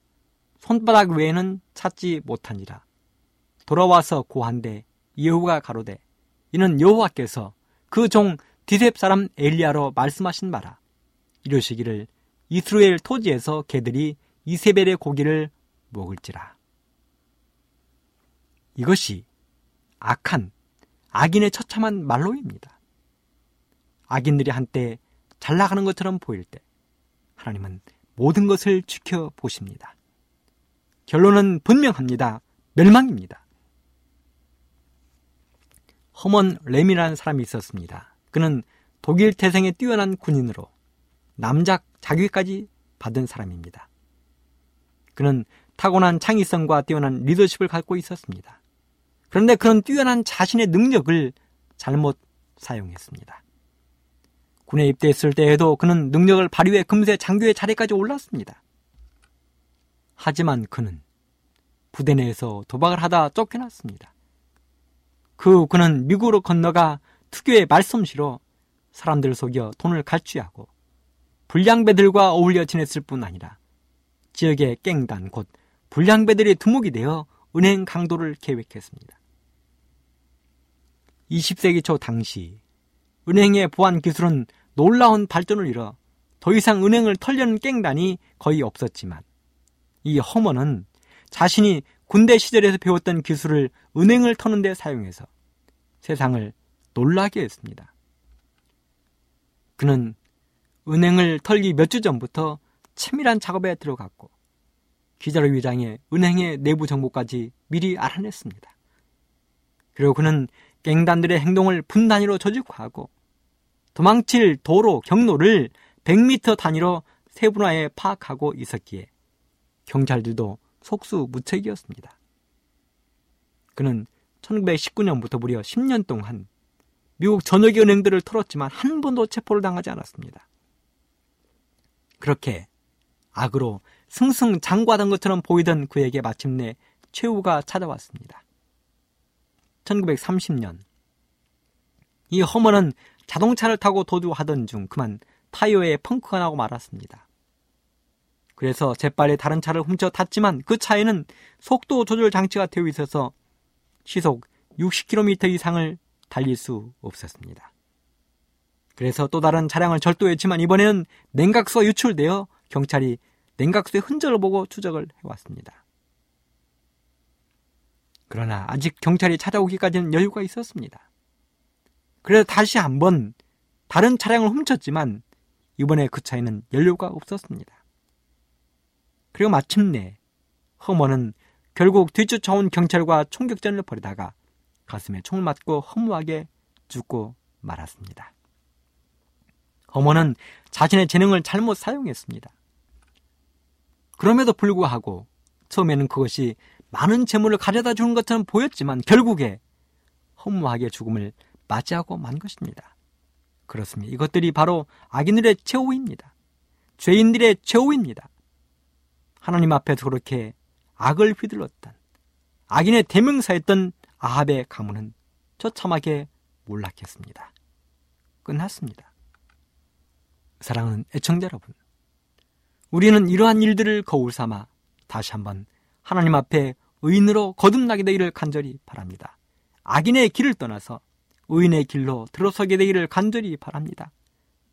손바닥 외에는 찾지 못하니라. 돌아와서 고한데 여호가 가로되 이는 여호와께서 그 종 디셉 사람 엘리야로 말씀하신 바라. 이러시기를 이스라엘 토지에서 개들이 이세벨의 고기를 먹을지라. 이것이 악한 악인의 처참한 말로입니다. 악인들이 한때 잘 나가는 것처럼 보일 때 하나님은 모든 것을 지켜보십니다. 결론은 분명합니다. 멸망입니다. 허먼 렘이라는 사람이 있었습니다. 그는 독일 태생의 뛰어난 군인으로 남작 자격까지 받은 사람입니다. 그는 타고난 창의성과 뛰어난 리더십을 갖고 있었습니다. 그런데 그런 뛰어난 자신의 능력을 잘못 사용했습니다. 군에 입대했을 때에도 그는 능력을 발휘해 금세 장교의 자리까지 올랐습니다. 하지만 그는 부대 내에서 도박을 하다 쫓겨났습니다. 그 그는 미국으로 건너가 투교의 말솜씨로 사람들 속여 돈을 갈취하고 불량배들과 어울려 지냈을 뿐 아니라 지역의 깽단 곧 불량배들이 두목이 되어 은행 강도를 계획했습니다. 20세기 초 당시 은행의 보안 기술은 놀라운 발전을 이뤄 더 이상 은행을 털려는 깽단이 거의 없었지만 이 허먼은 자신이 군대 시절에서 배웠던 기술을 은행을 터는 데 사용해서 세상을 놀라게 했습니다. 그는 은행을 털기 몇 주 전부터 치밀한 작업에 들어갔고 기자로 위장해 은행의 내부 정보까지 미리 알아냈습니다. 그리고 그는 갱단들의 행동을 분 단위로 조직화하고 도망칠 도로 경로를 100m 단위로 세분화해 파악하고 있었기에 경찰들도 속수무책이었습니다. 그는 1919년부터 무려 10년 동안 미국 전역의 은행들을 털었지만 한 번도 체포를 당하지 않았습니다. 그렇게 악으로 승승장구하던 것처럼 보이던 그에게 마침내 최후가 찾아왔습니다. 1930년 이 허먼은 자동차를 타고 도주하던 중 그만 타이어에 펑크가 나고 말았습니다. 그래서 재빨리 다른 차를 훔쳐 탔지만 그 차에는 속도 조절 장치가 되어 있어서 시속 60km 이상을 달릴 수 없었습니다. 그래서 또 다른 차량을 절도했지만 이번에는 냉각수가 유출되어 경찰이 냉각수의 흔적을 보고 추적을 해왔습니다. 그러나 아직 경찰이 찾아오기까지는 여유가 있었습니다. 그래서 다시 한번 다른 차량을 훔쳤지만 이번에 그 차에는 연료가 없었습니다. 그리고 마침내 허머는 결국 뒤쫓아온 경찰과 총격전을 벌이다가 가슴에 총을 맞고 허무하게 죽고 말았습니다. 어머는 자신의 재능을 잘못 사용했습니다. 그럼에도 불구하고 처음에는 그것이 많은 재물을 가져다 주는 것처럼 보였지만 결국에 허무하게 죽음을 맞이하고 만 것입니다. 그렇습니다. 이것들이 바로 악인들의 최후입니다. 죄인들의 최후입니다. 하나님 앞에서 그렇게 악을 휘둘렀던 악인의 대명사였던 아합의 가문은 처참하게 몰락했습니다. 끝났습니다. 사랑하는 애청자 여러분, 우리는 이러한 일들을 거울 삼아 다시 한번 하나님 앞에 의인으로 거듭나게 되기를 간절히 바랍니다. 악인의 길을 떠나서 의인의 길로 들어서게 되기를 간절히 바랍니다.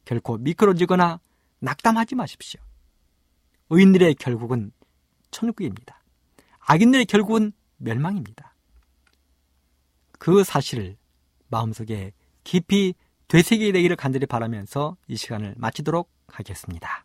결코 미끄러지거나 낙담하지 마십시오. 의인들의 결국은 천국입니다. 악인들의 결국은 멸망입니다. 그 사실을 마음속에 깊이 되새기게 되기를 간절히 바라면서 이 시간을 마치도록 하겠습니다.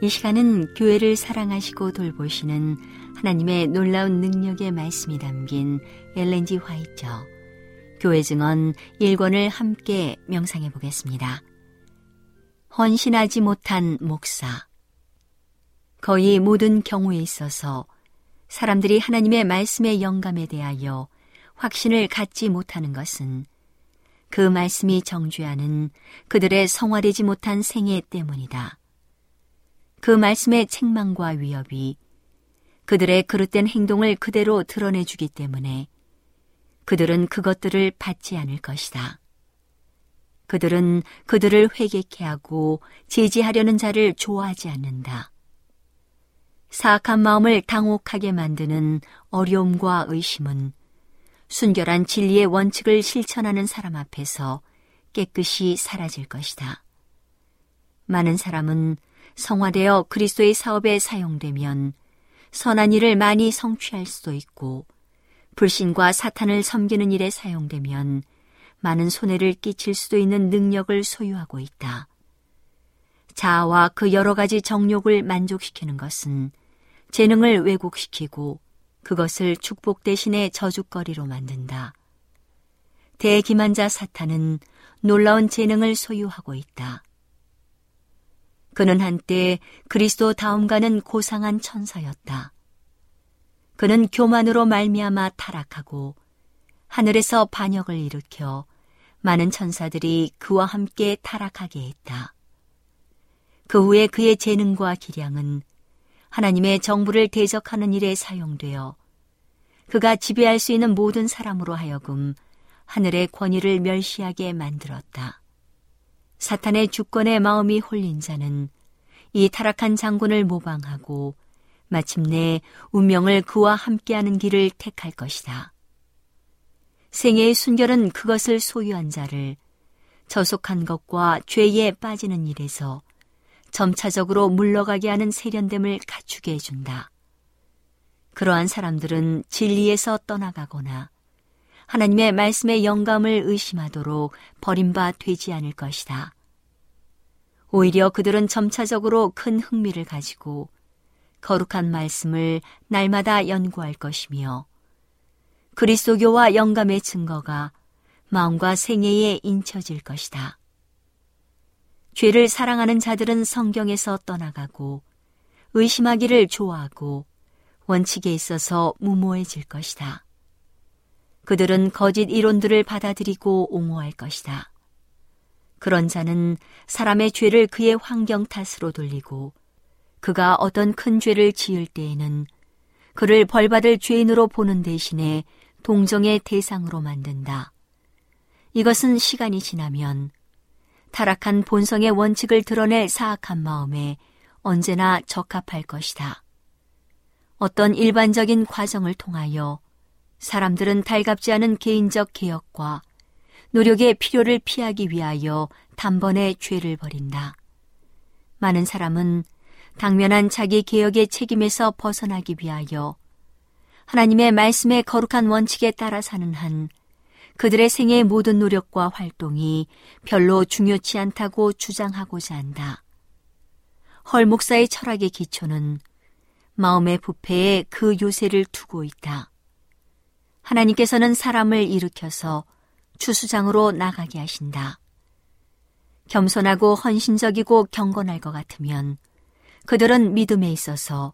이 시간은 교회를 사랑하시고 돌보시는 하나님의 놀라운 능력의 말씀이 담긴 엘렌지 화이처 교회 증언 1권을 함께 명상해 보겠습니다. 헌신하지 못한 목사 거의 모든 경우에 있어서 사람들이 하나님의 말씀의 영감에 대하여 확신을 갖지 못하는 것은 그 말씀이 정죄하는 그들의 성화되지 못한 생애 때문이다. 그 말씀의 책망과 위협이 그들의 그릇된 행동을 그대로 드러내주기 때문에 그들은 그것들을 받지 않을 것이다. 그들은 그들을 회개케 하고 제지하려는 자를 좋아하지 않는다. 사악한 마음을 당혹하게 만드는 어려움과 의심은 순결한 진리의 원칙을 실천하는 사람 앞에서 깨끗이 사라질 것이다. 많은 사람은 성화되어 그리스도의 사업에 사용되면 선한 일을 많이 성취할 수도 있고 불신과 사탄을 섬기는 일에 사용되면 많은 손해를 끼칠 수도 있는 능력을 소유하고 있다. 자아와 그 여러 가지 정욕을 만족시키는 것은 재능을 왜곡시키고 그것을 축복 대신에 저주거리로 만든다. 대기만자 사탄은 놀라운 재능을 소유하고 있다. 그는 한때 그리스도 다음가는 고상한 천사였다. 그는 교만으로 말미암아 타락하고 하늘에서 반역을 일으켜 많은 천사들이 그와 함께 타락하게 했다. 그 후에 그의 재능과 기량은 하나님의 정부를 대적하는 일에 사용되어 그가 지배할 수 있는 모든 사람으로 하여금 하늘의 권위를 멸시하게 만들었다. 사탄의 주권의 마음이 홀린 자는 이 타락한 장군을 모방하고 마침내 운명을 그와 함께하는 길을 택할 것이다. 생애의 순결은 그것을 소유한 자를 저속한 것과 죄에 빠지는 일에서 점차적으로 물러가게 하는 세련됨을 갖추게 해준다. 그러한 사람들은 진리에서 떠나가거나 하나님의 말씀의 영감을 의심하도록 버림바 되지 않을 것이다. 오히려 그들은 점차적으로 큰 흥미를 가지고 거룩한 말씀을 날마다 연구할 것이며 그리스도교와 영감의 증거가 마음과 생애에 인쳐질 것이다. 죄를 사랑하는 자들은 성경에서 떠나가고 의심하기를 좋아하고 원칙에 있어서 무모해질 것이다. 그들은 거짓 이론들을 받아들이고 옹호할 것이다. 그런 자는 사람의 죄를 그의 환경 탓으로 돌리고 그가 어떤 큰 죄를 지을 때에는 그를 벌받을 죄인으로 보는 대신에 동정의 대상으로 만든다. 이것은 시간이 지나면 타락한 본성의 원칙을 드러낼 사악한 마음에 언제나 적합할 것이다. 어떤 일반적인 과정을 통하여 사람들은 달갑지 않은 개인적 개혁과 노력의 필요를 피하기 위하여 단번에 죄를 버린다. 많은 사람은 당면한 자기 개혁의 책임에서 벗어나기 위하여 하나님의 말씀의 거룩한 원칙에 따라 사는 한 그들의 생애의 모든 노력과 활동이 별로 중요치 않다고 주장하고자 한다. 헐 목사의 철학의 기초는 마음의 부패에 그 요새를 두고 있다. 하나님께서는 사람을 일으켜서 추수장으로 나가게 하신다. 겸손하고 헌신적이고 경건할 것 같으면 그들은 믿음에 있어서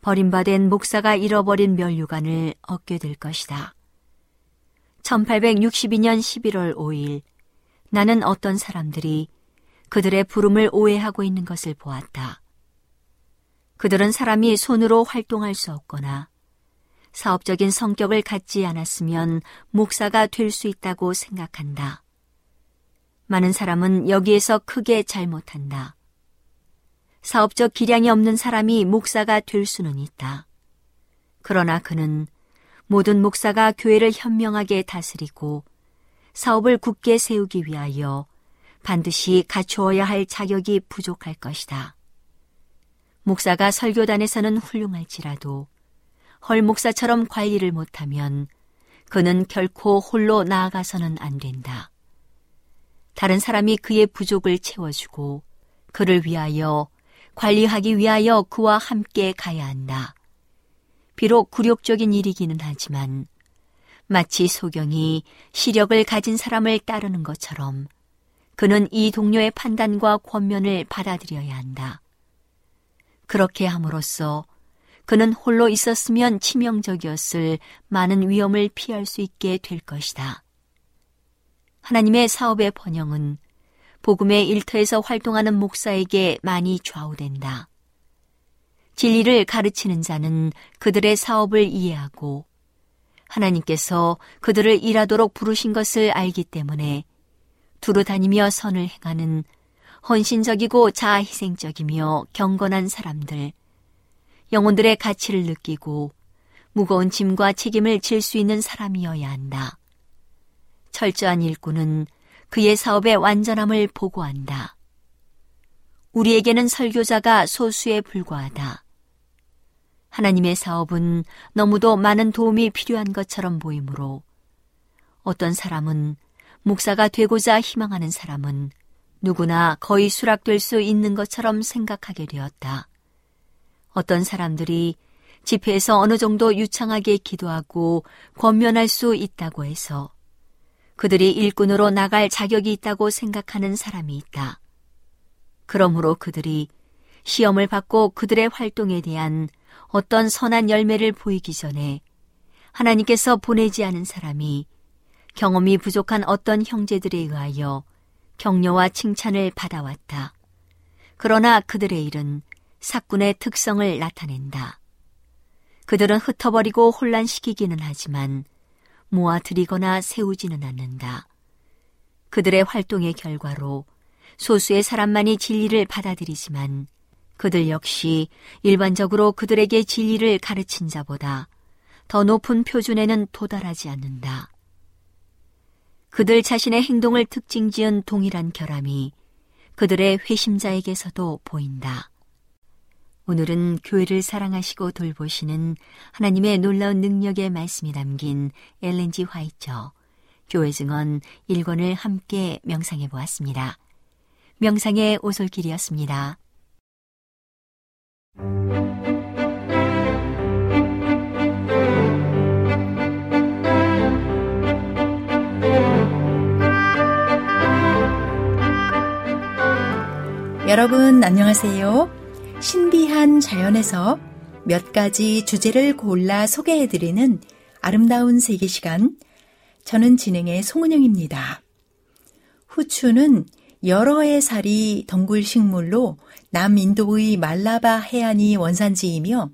버림받은 목사가 잃어버린 멸류관을 얻게 될 것이다. 1862년 11월 5일 나는 어떤 사람들이 그들의 부름을 오해하고 있는 것을 보았다. 그들은 사람이 손으로 활동할 수 없거나 사업적인 성격을 갖지 않았으면 목사가 될 수 있다고 생각한다. 많은 사람은 여기에서 크게 잘못한다. 사업적 기량이 없는 사람이 목사가 될 수는 있다. 그러나 그는 모든 목사가 교회를 현명하게 다스리고 사업을 굳게 세우기 위하여 반드시 갖추어야 할 자격이 부족할 것이다. 목사가 설교단에서는 훌륭할지라도 헐 목사처럼 관리를 못하면 그는 결코 홀로 나아가서는 안 된다. 다른 사람이 그의 부족을 채워주고 그를 위하여 관리하기 위하여 그와 함께 가야 한다. 비록 굴욕적인 일이기는 하지만 마치 소경이 시력을 가진 사람을 따르는 것처럼 그는 이 동료의 판단과 권면을 받아들여야 한다. 그렇게 함으로써 그는 홀로 있었으면 치명적이었을 많은 위험을 피할 수 있게 될 것이다. 하나님의 사업의 번영은 복음의 일터에서 활동하는 목사에게 많이 좌우된다. 진리를 가르치는 자는 그들의 사업을 이해하고 하나님께서 그들을 일하도록 부르신 것을 알기 때문에 두루 다니며 선을 행하는 헌신적이고 자아희생적이며 경건한 사람들, 영혼들의 가치를 느끼고 무거운 짐과 책임을 질 수 있는 사람이어야 한다. 철저한 일꾼은 그의 사업의 완전함을 보고한다. 우리에게는 설교자가 소수에 불과하다. 하나님의 사업은 너무도 많은 도움이 필요한 것처럼 보이므로 어떤 사람은 목사가 되고자 희망하는 사람은 누구나 거의 수락될 수 있는 것처럼 생각하게 되었다. 어떤 사람들이 집회에서 어느 정도 유창하게 기도하고 권면할 수 있다고 해서 그들이 일꾼으로 나갈 자격이 있다고 생각하는 사람이 있다. 그러므로 그들이 시험을 받고 그들의 활동에 대한 어떤 선한 열매를 보이기 전에 하나님께서 보내지 않은 사람이 경험이 부족한 어떤 형제들에 의하여 격려와 칭찬을 받아왔다. 그러나 그들의 일은 사꾼의 특성을 나타낸다. 그들은 흩어버리고 혼란시키기는 하지만 모아들이거나 세우지는 않는다. 그들의 활동의 결과로 소수의 사람만이 진리를 받아들이지만 그들 역시 일반적으로 그들에게 진리를 가르친 자보다 더 높은 표준에는 도달하지 않는다. 그들 자신의 행동을 특징 지은 동일한 결함이 그들의 회심자에게서도 보인다. 오늘은 교회를 사랑하시고 돌보시는 하나님의 놀라운 능력의 말씀이 담긴 엘렌지 화이처 교회 증언 1권을 함께 명상해 보았습니다. 명상의 오솔길이었습니다. 여러분 안녕하세요. 신비한 자연에서 몇 가지 주제를 골라 소개해드리는 아름다운 세계 시간. 저는 진행의 송은영입니다. 후추는 여러 해 살이 덩굴 식물로 남인도의 말라바 해안이 원산지이며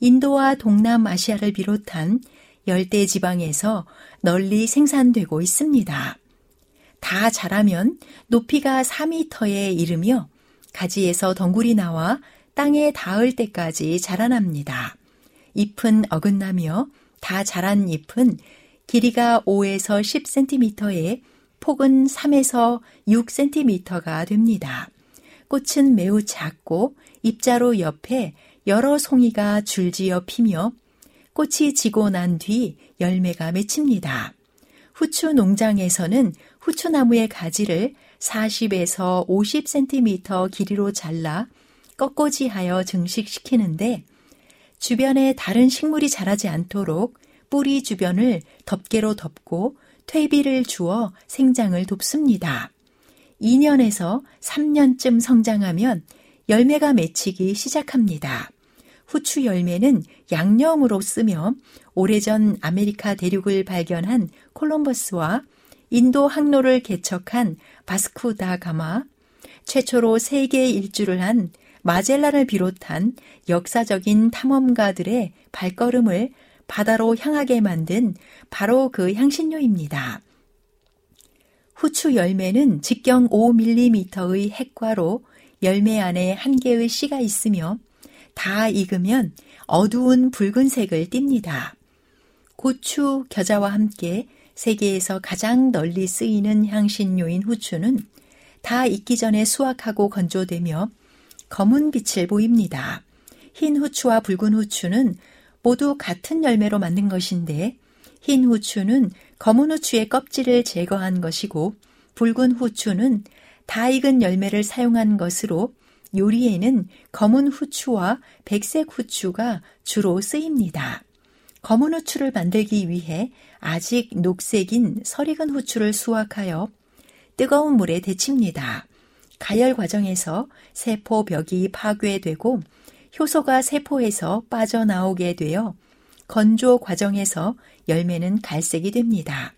인도와 동남아시아를 비롯한 열대 지방에서 널리 생산되고 있습니다. 다 자라면 높이가 4미터에 이르며 가지에서 덩굴이 나와 땅에 닿을 때까지 자라납니다. 잎은 어긋나며 다 자란 잎은 길이가 5에서 10cm에 폭은 3에서 6cm가 됩니다. 꽃은 매우 작고 입자로 옆에 여러 송이가 줄지어 피며 꽃이 지고 난 뒤 열매가 맺힙니다. 후추 농장에서는 후추나무의 가지를 40에서 50cm 길이로 잘라 꺾고지하여 증식시키는데 주변에 다른 식물이 자라지 않도록 뿌리 주변을 덮개로 덮고 퇴비를 주어 생장을 돕습니다. 2년에서 3년쯤 성장하면 열매가 맺히기 시작합니다. 후추 열매는 양념으로 쓰며 오래전 아메리카 대륙을 발견한 콜럼버스와 인도 항로를 개척한 바스쿠 다 가마, 최초로 세계 일주를 한 마젤란을 비롯한 역사적인 탐험가들의 발걸음을 바다로 향하게 만든 바로 그 향신료입니다. 후추 열매는 직경 5mm의 핵과로 열매 안에 한 개의 씨가 있으며 다 익으면 어두운 붉은색을 띱니다. 고추, 겨자와 함께 세계에서 가장 널리 쓰이는 향신료인 후추는 다 익기 전에 수확하고 건조되며 검은 빛을 보입니다. 흰 후추와 붉은 후추는 모두 같은 열매로 만든 것인데 흰 후추는 검은 후추의 껍질을 제거한 것이고 붉은 후추는 다 익은 열매를 사용한 것으로 요리에는 검은 후추와 백색 후추가 주로 쓰입니다. 검은 후추를 만들기 위해 아직 녹색인 설익은 후추를 수확하여 뜨거운 물에 데칩니다. 가열 과정에서 세포벽이 파괴되고 효소가 세포에서 빠져나오게 되어 건조 과정에서 열매는 갈색이 됩니다.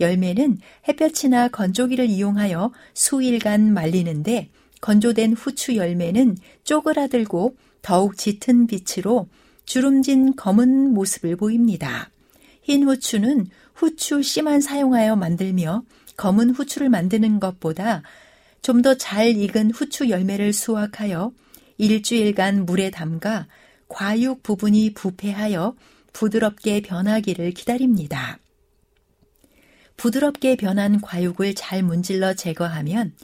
열매는 햇볕이나 건조기를 이용하여 수일간 말리는데 건조된 후추 열매는 쪼그라들고 더욱 짙은 빛으로 주름진 검은 모습을 보입니다. 흰 후추는 후추 씨만 사용하여 만들며 검은 후추를 만드는 것보다 좀 더 잘 익은 후추 열매를 수확하여 일주일간 물에 담가 과육 부분이 부패하여 부드럽게 변하기를 기다립니다. 부드럽게 변한 과육을 잘 문질러 제거하면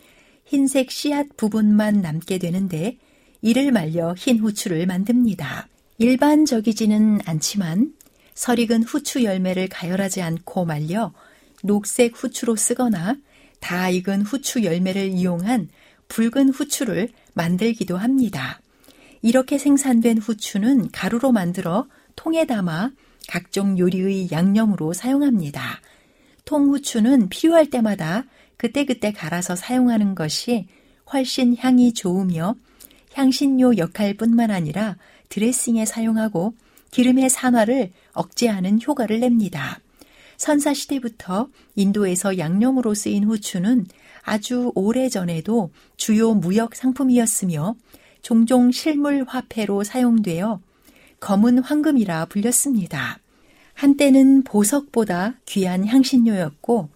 흰색 씨앗 부분만 남게 되는데 이를 말려 흰 후추를 만듭니다. 일반적이지는 않지만 설익은 후추 열매를 가열하지 않고 말려 녹색 후추로 쓰거나 다 익은 후추 열매를 이용한 붉은 후추를 만들기도 합니다. 이렇게 생산된 후추는 가루로 만들어 통에 담아 각종 요리의 양념으로 사용합니다. 통후추는 필요할 때마다 그때그때 갈아서 사용하는 것이 훨씬 향이 좋으며 향신료 역할뿐만 아니라 드레싱에 사용하고 기름의 산화를 억제하는 효과를 냅니다. 선사시대부터 인도에서 양념으로 쓰인 후추는 아주 오래 전에도 주요 무역 상품이었으며 종종 실물 화폐로 사용되어 검은 황금이라 불렸습니다. 한때는 보석보다 귀한 향신료였고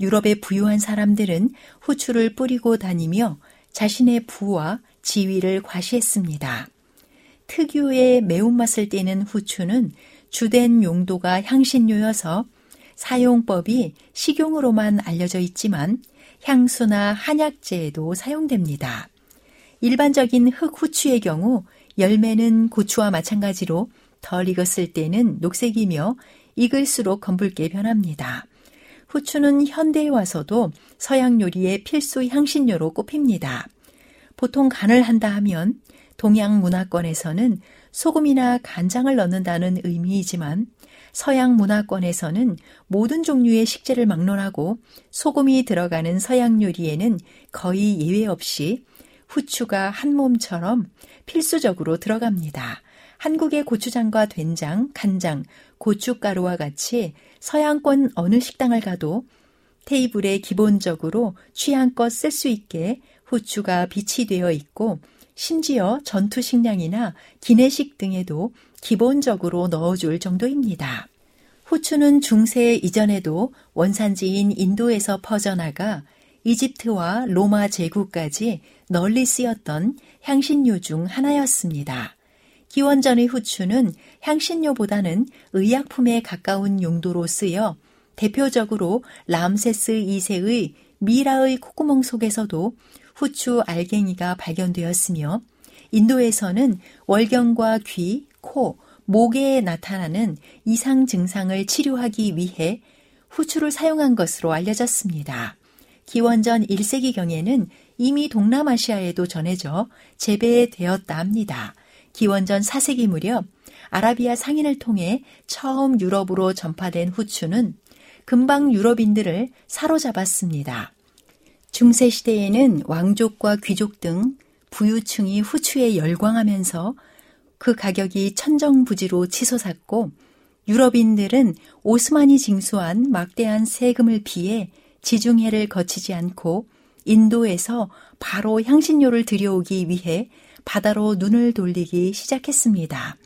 유럽의 부유한 사람들은 후추를 뿌리고 다니며 자신의 부와 지위를 과시했습니다. 특유의 매운맛을 띠는 후추는 주된 용도가 향신료여서 사용법이 식용으로만 알려져 있지만 향수나 한약재에도 사용됩니다. 일반적인 흑후추의 경우 열매는 고추와 마찬가지로 덜 익었을 때는 녹색이며 익을수록 검붉게 변합니다. 후추는 현대에 와서도 서양 요리의 필수 향신료로 꼽힙니다. 보통 간을 한다 하면 동양 문화권에서는 소금이나 간장을 넣는다는 의미이지만 서양 문화권에서는 모든 종류의 식재를 막론하고 소금이 들어가는 서양 요리에는 거의 예외 없이 후추가 한 몸처럼 필수적으로 들어갑니다. 한국의 고추장과 된장, 간장, 고춧가루와 같이 서양권 어느 식당을 가도 테이블에 기본적으로 취향껏 쓸 수 있게 후추가 비치되어 있고 심지어 전투 식량이나 기내식 등에도 기본적으로 넣어줄 정도입니다. 후추는 중세 이전에도 원산지인 인도에서 퍼져나가 이집트와 로마 제국까지 널리 쓰였던 향신료 중 하나였습니다. 기원전의 후추는 향신료보다는 의약품에 가까운 용도로 쓰여 대표적으로 람세스 2세의 미라의 콧구멍 속에서도 후추 알갱이가 발견되었으며 인도에서는 월경과 귀, 코, 목에 나타나는 이상 증상을 치료하기 위해 후추를 사용한 것으로 알려졌습니다. 기원전 1세기경에는 이미 동남아시아에도 전해져 재배되었다 합니다. 기원전 4세기 무렵 아라비아 상인을 통해 처음 유럽으로 전파된 후추는 금방 유럽인들을 사로잡았습니다. 중세시대에는 왕족과 귀족 등 부유층이 후추에 열광하면서 그 가격이 천정부지로 치솟았고 유럽인들은 오스만이 징수한 막대한 세금을 피해 지중해를 거치지 않고 인도에서 바로 향신료를 들여오기 위해 바다로 눈을 돌리기 시작했습니다.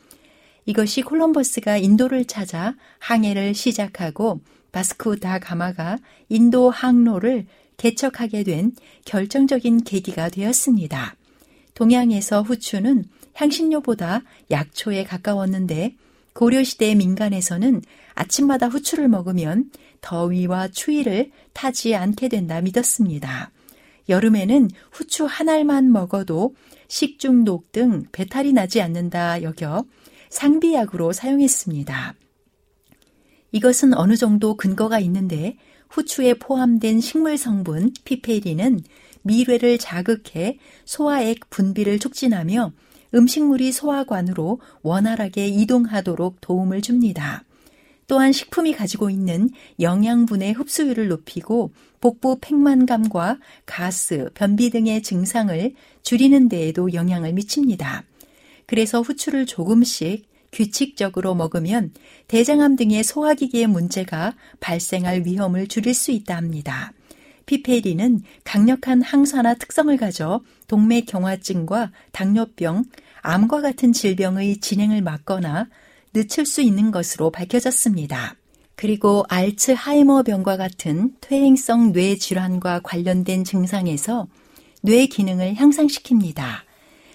이것이 콜럼버스가 인도를 찾아 항해를 시작하고 바스쿠 다 가마가 인도 항로를 개척하게 된 결정적인 계기가 되었습니다. 동양에서 후추는 향신료보다 약초에 가까웠는데 고려시대 민간에서는 아침마다 후추를 먹으면 더위와 추위를 타지 않게 된다 믿었습니다. 여름에는 후추 한 알만 먹어도 식중독 등 배탈이 나지 않는다 여겨 상비약으로 사용했습니다. 이것은 어느 정도 근거가 있는데 후추에 포함된 식물 성분 피페리는 미뢰를 자극해 소화액 분비를 촉진하며 음식물이 소화관으로 원활하게 이동하도록 도움을 줍니다. 또한 식품이 가지고 있는 영양분의 흡수율을 높이고 복부 팽만감과 가스, 변비 등의 증상을 줄이는 데에도 영향을 미칩니다. 그래서 후추를 조금씩 규칙적으로 먹으면 대장암 등의 소화기기의 문제가 발생할 위험을 줄일 수 있다 합니다. 피페리는 강력한 항산화 특성을 가져 동맥경화증과 당뇨병, 암과 같은 질병의 진행을 막거나 늦출 수 있는 것으로 밝혀졌습니다. 그리고 알츠하이머병과 같은 퇴행성 뇌 질환과 관련된 증상에서 뇌 기능을 향상시킵니다.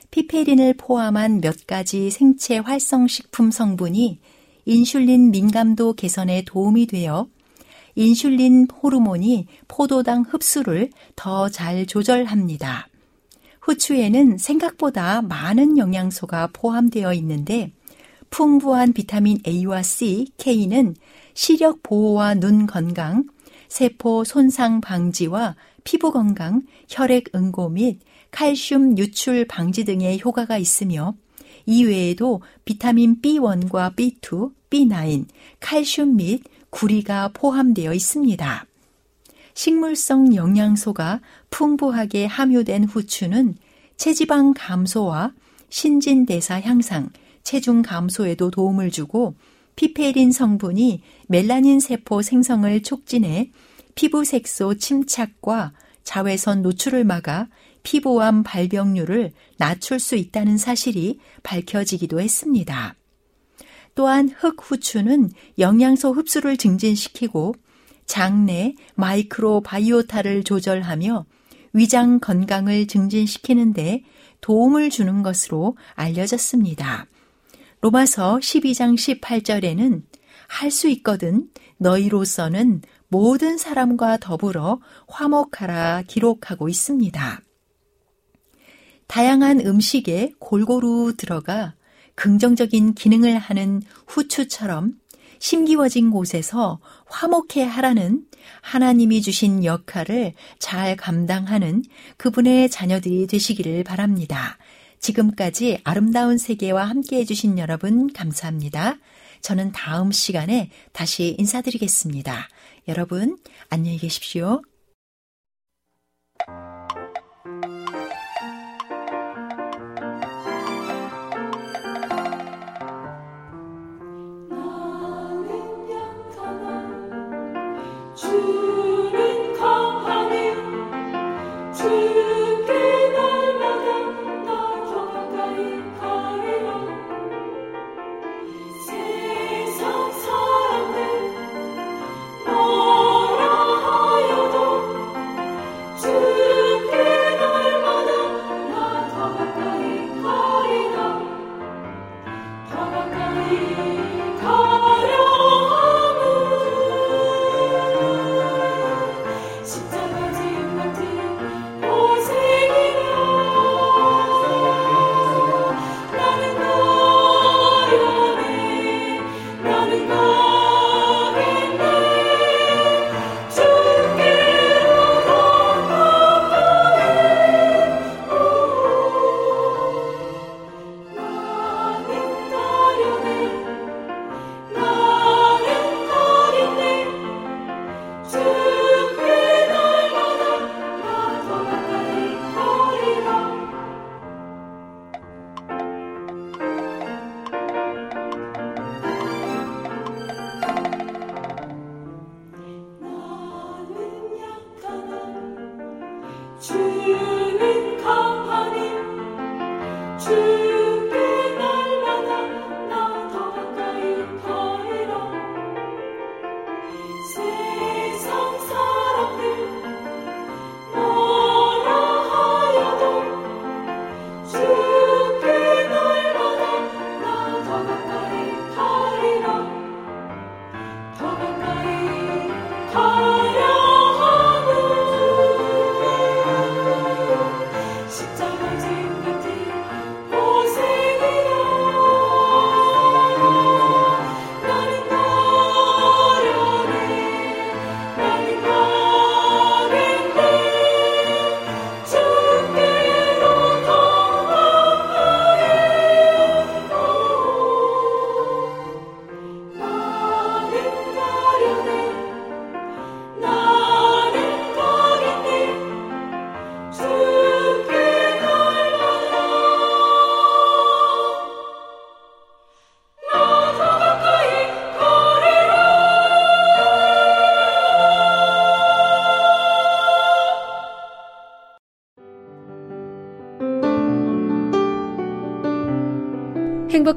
피페린을 포함한 몇 가지 생체 활성 식품 성분이 인슐린 민감도 개선에 도움이 되어 인슐린 호르몬이 포도당 흡수를 더 잘 조절합니다. 후추에는 생각보다 많은 영양소가 포함되어 있는데 풍부한 비타민 A와 C, K는 시력 보호와 눈 건강, 세포 손상 방지와 피부 건강, 혈액 응고 및 칼슘 유출 방지 등의 효과가 있으며 이외에도 비타민 B1과 B2, B9, 칼슘 및 구리가 포함되어 있습니다. 식물성 영양소가 풍부하게 함유된 후추는 체지방 감소와 신진대사 향상, 체중 감소에도 도움을 주고 피페린 성분이 멜라닌 세포 생성을 촉진해 피부 색소 침착과 자외선 노출을 막아 피부암 발병률을 낮출 수 있다는 사실이 밝혀지기도 했습니다. 또한 흑후추는 영양소 흡수를 증진시키고 장내 마이크로바이오타를 조절하며 위장 건강을 증진시키는데 도움을 주는 것으로 알려졌습니다. 로마서 12장 18절에는 할 수 있거든 너희로서는 모든 사람과 더불어 화목하라 기록하고 있습니다. 다양한 음식에 골고루 들어가 긍정적인 기능을 하는 후추처럼 심기워진 곳에서 화목해 하라는 하나님이 주신 역할을 잘 감당하는 그분의 자녀들이 되시기를 바랍니다. 지금까지 아름다운 세계와 함께 해주신 여러분 감사합니다. 저는 다음 시간에 다시 인사드리겠습니다. 여러분, 안녕히 계십시오.